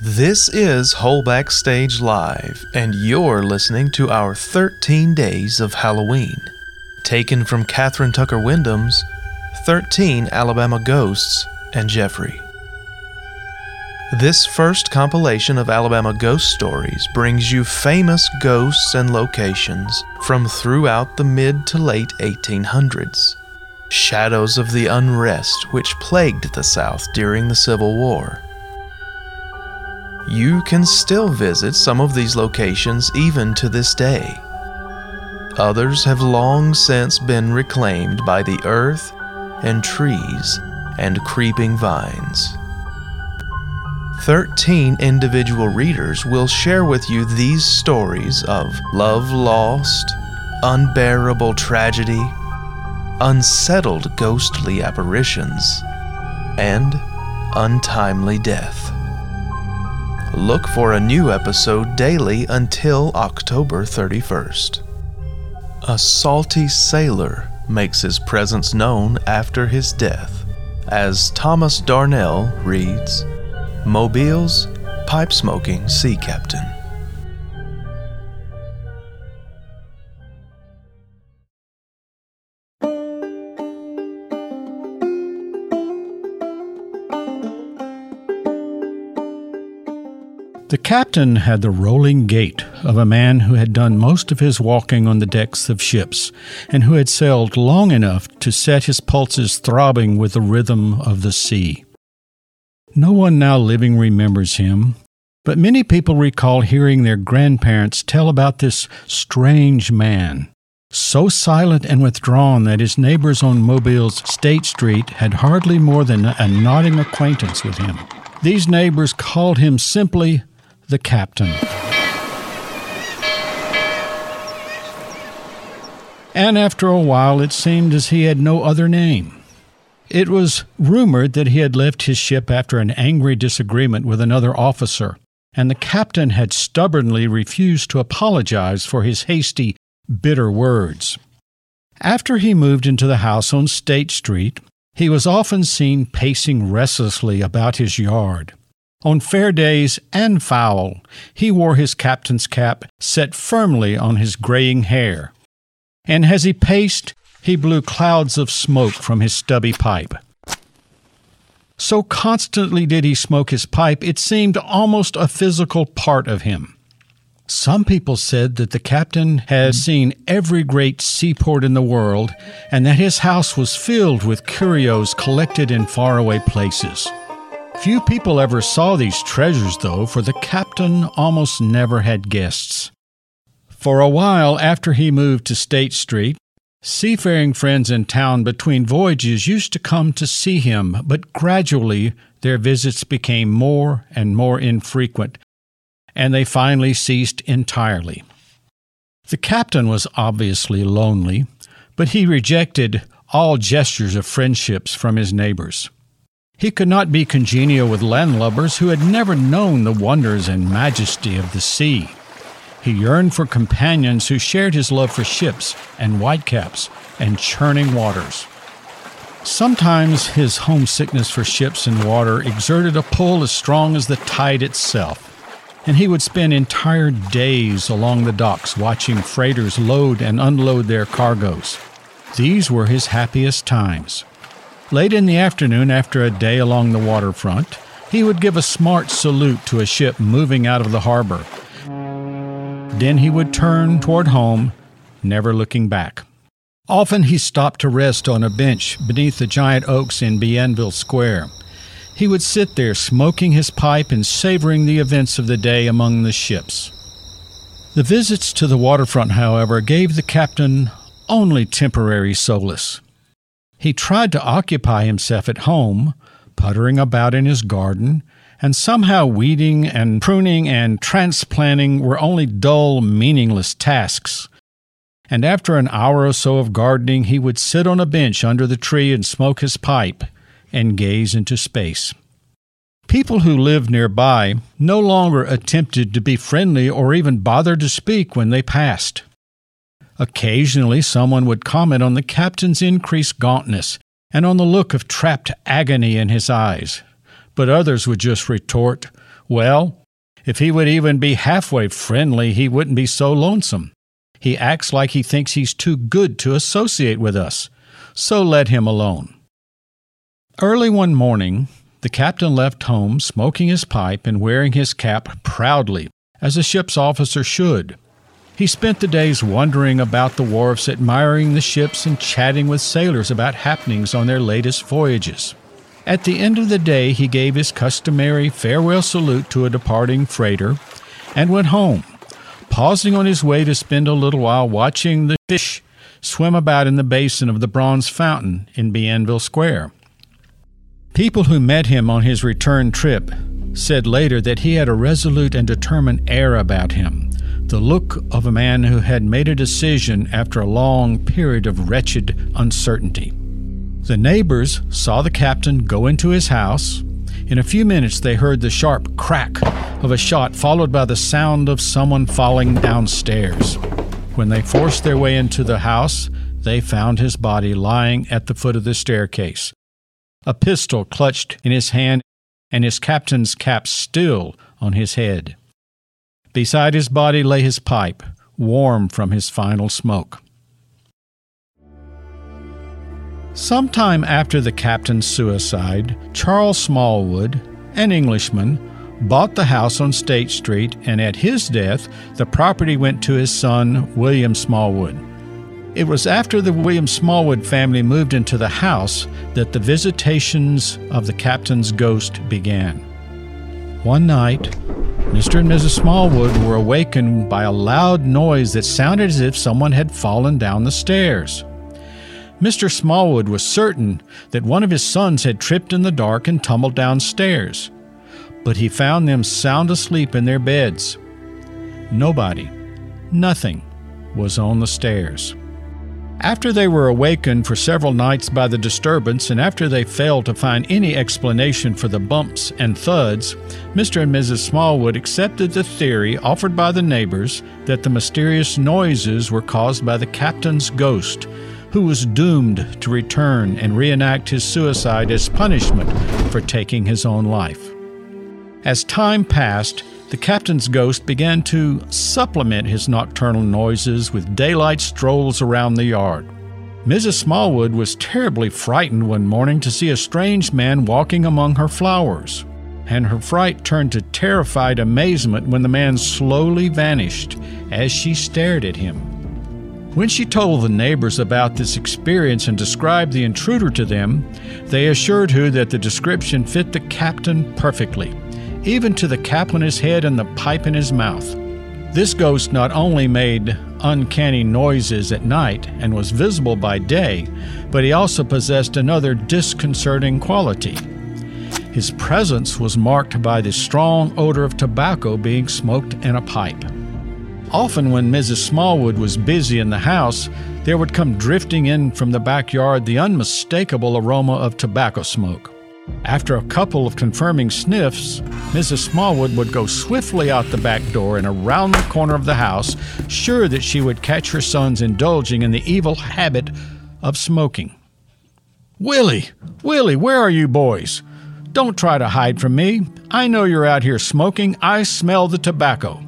This is Whole Backstage Live, and you're listening to our 13 Days of Halloween, taken from Kathryn Tucker Windham's 13 Alabama Ghosts and Jeffrey. This first compilation of Alabama ghost stories brings you famous ghosts and locations from throughout the mid to late 1800s. Shadows of the unrest which plagued the South during the Civil War. You can still visit some of these locations even to this day. Others have long since been reclaimed by the earth and trees and creeping vines. 13 individual readers will share with you these stories of love lost, unbearable tragedy, unsettled ghostly apparitions, and untimely death. Look for a new episode daily until October 31st. A salty sailor makes his presence known after his death, as Thomas Darnell reads Mobile's pipe smoking sea captain. The captain had the rolling gait of a man who had done most of his walking on the decks of ships and who had sailed long enough to set his pulses throbbing with the rhythm of the sea. No one now living remembers him, but many people recall hearing their grandparents tell about this strange man, so silent and withdrawn that his neighbors on Mobile's State Street had hardly more than a nodding acquaintance with him. These neighbors called him simply the captain. And after a while, it seemed as he had no other name. It was rumored that he had left his ship after an angry disagreement with another officer, and the captain had stubbornly refused to apologize for his hasty, bitter words. After he moved into the house on State Street, he was often seen pacing restlessly about his yard. On fair days and foul, he wore his captain's cap set firmly on his graying hair. And as he paced, he blew clouds of smoke from his stubby pipe. So constantly did he smoke his pipe, it seemed almost a physical part of him. Some people said that the captain had seen every great seaport in the world and that his house was filled with curios collected in faraway places. Few people ever saw these treasures, though, for the captain almost never had guests. For a while after he moved to State Street, seafaring friends in town between voyages used to come to see him, but gradually their visits became more and more infrequent, and they finally ceased entirely. The captain was obviously lonely, but he rejected all gestures of friendships from his neighbors. He could not be congenial with landlubbers who had never known the wonders and majesty of the sea. He yearned for companions who shared his love for ships and whitecaps and churning waters. Sometimes his homesickness for ships and water exerted a pull as strong as the tide itself, and he would spend entire days along the docks watching freighters load and unload their cargoes. These were his happiest times. Late in the afternoon, after a day along the waterfront, he would give a smart salute to a ship moving out of the harbor. Then he would turn toward home, never looking back. Often he stopped to rest on a bench beneath the giant oaks in Bienville Square. He would sit there smoking his pipe and savoring the events of the day among the ships. The visits to the waterfront, however, gave the captain only temporary solace. He tried to occupy himself at home, puttering about in his garden, and somehow weeding and pruning and transplanting were only dull, meaningless tasks. And after an hour or so of gardening, he would sit on a bench under the tree and smoke his pipe and gaze into space. People who lived nearby no longer attempted to be friendly or even bothered to speak when they passed. Occasionally, someone would comment on the captain's increased gauntness and on the look of trapped agony in his eyes, but others would just retort, Well, if he would even be halfway friendly, he wouldn't be so lonesome. He acts like he thinks he's too good to associate with us, so let him alone. Early one morning, the captain left home smoking his pipe and wearing his cap proudly, as a ship's officer should. He spent the days wandering about the wharves, admiring the ships and chatting with sailors about happenings on their latest voyages. At the end of the day, he gave his customary farewell salute to a departing freighter and went home, pausing on his way to spend a little while watching the fish swim about in the basin of the bronze fountain in Bienville Square. People who met him on his return trip said later that he had a resolute and determined air about him, the look of a man who had made a decision after a long period of wretched uncertainty. The neighbors saw the captain go into his house. In a few minutes, they heard the sharp crack of a shot, followed by the sound of someone falling downstairs. When they forced their way into the house, they found his body lying at the foot of the staircase, a pistol clutched in his hand, and his captain's cap still on his head. Beside his body lay his pipe, warm from his final smoke. Sometime after the captain's suicide, Charles Smallwood, an Englishman, bought the house on State Street, and at his death, the property went to his son, William Smallwood. It was after the William Smallwood family moved into the house that the visitations of the captain's ghost began. One night, Mr. and Mrs. Smallwood were awakened by a loud noise that sounded as if someone had fallen down the stairs. Mr. Smallwood was certain that one of his sons had tripped in the dark and tumbled downstairs, but he found them sound asleep in their beds. Nobody, nothing, was on the stairs. After they were awakened for several nights by the disturbance, and after they failed to find any explanation for the bumps and thuds, Mr. and Mrs. Smallwood accepted the theory offered by the neighbors that the mysterious noises were caused by the captain's ghost, who was doomed to return and reenact his suicide as punishment for taking his own life. As time passed, the captain's ghost began to supplement his nocturnal noises with daylight strolls around the yard. Mrs. Smallwood was terribly frightened one morning to see a strange man walking among her flowers, and her fright turned to terrified amazement when the man slowly vanished as she stared at him. When she told the neighbors about this experience and described the intruder to them, they assured her that the description fit the captain perfectly even to the cap on his head and the pipe in his mouth. This ghost not only made uncanny noises at night and was visible by day, but he also possessed another disconcerting quality. His presence was marked by the strong odor of tobacco being smoked in a pipe. Often, when Mrs. Smallwood was busy in the house, there would come drifting in from the backyard the unmistakable aroma of tobacco smoke. After a couple of confirming sniffs, Mrs. Smallwood would go swiftly out the back door and around the corner of the house, sure that she would catch her sons indulging in the evil habit of smoking. Willie, Willie, where are you boys? Don't try to hide from me. I know you're out here smoking. I smell the tobacco.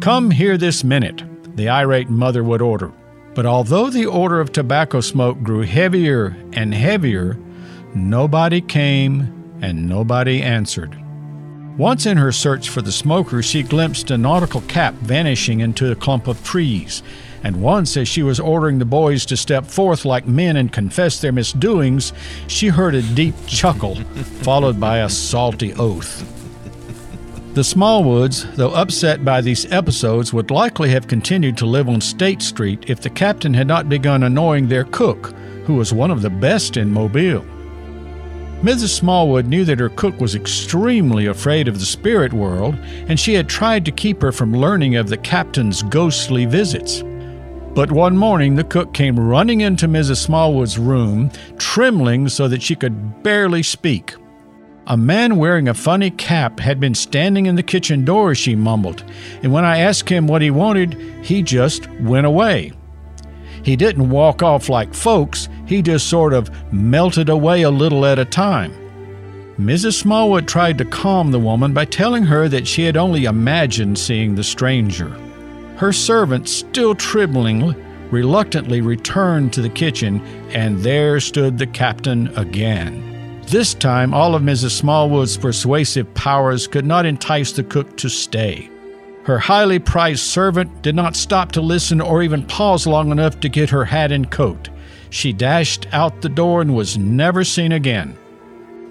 Come here this minute, the irate mother would order. But although the odor of tobacco smoke grew heavier and heavier, Nobody came and nobody answered. Once in her search for the smoker, she glimpsed a nautical cap vanishing into a clump of trees. And once, as she was ordering the boys to step forth like men and confess their misdoings, she heard a deep chuckle, followed by a salty oath. The Smallwoods, though upset by these episodes, would likely have continued to live on State Street if the captain had not begun annoying their cook, who was one of the best in Mobile. Mrs. Smallwood knew that her cook was extremely afraid of the spirit world, and she had tried to keep her from learning of the captain's ghostly visits. But one morning, the cook came running into Mrs. Smallwood's room, trembling so that she could barely speak. A man wearing a funny cap had been standing in the kitchen door, she mumbled, and when I asked him what he wanted, he just went away. He didn't walk off like folks, he just sort of melted away a little at a time. Mrs. Smallwood tried to calm the woman by telling her that she had only imagined seeing the stranger. Her servant, still trembling, reluctantly returned to the kitchen, and there stood the captain again. This time, all of Mrs. Smallwood's persuasive powers could not entice the cook to stay. Her highly prized servant did not stop to listen or even pause long enough to get her hat and coat. She dashed out the door and was never seen again.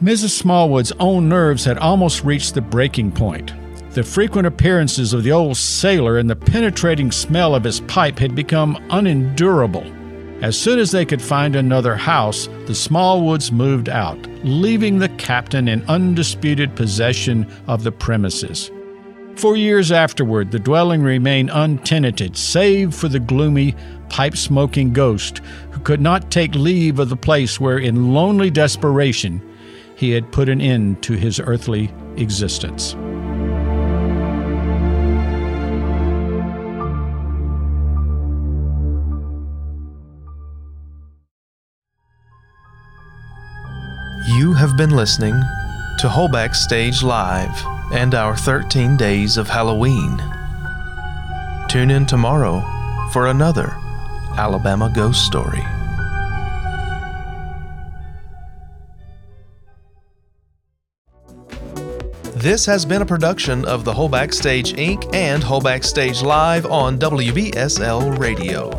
Mrs. Smallwood's own nerves had almost reached the breaking point. The frequent appearances of the old sailor and the penetrating smell of his pipe had become unendurable. As soon as they could find another house, the Smallwoods moved out, leaving the captain in undisputed possession of the premises. For years afterward, the dwelling remained untenanted, save for the gloomy, pipe smoking ghost who could not take leave of the place where, in lonely desperation, he had put an end to his earthly existence. You have been listening to Whole Backstage Live and our 13 Days of Halloween. Tune in tomorrow for another Alabama ghost story. This has been a production of the Whole Backstage Inc. and Whole Backstage Live on WBSL Radio.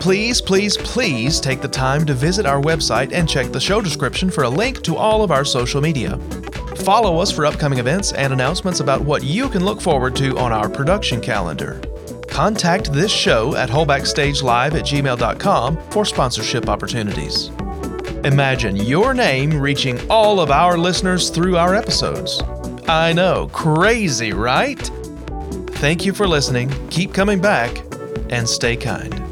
Please, please, please take the time to visit our website and check the show description for a link to all of our social media. Follow us for upcoming events and announcements about what you can look forward to on our production calendar. Contact this show at wholebackstagelive at gmail.com for sponsorship opportunities. Imagine your name reaching all of our listeners through our episodes. I know, crazy, right? Thank you for listening, keep coming back, and stay kind.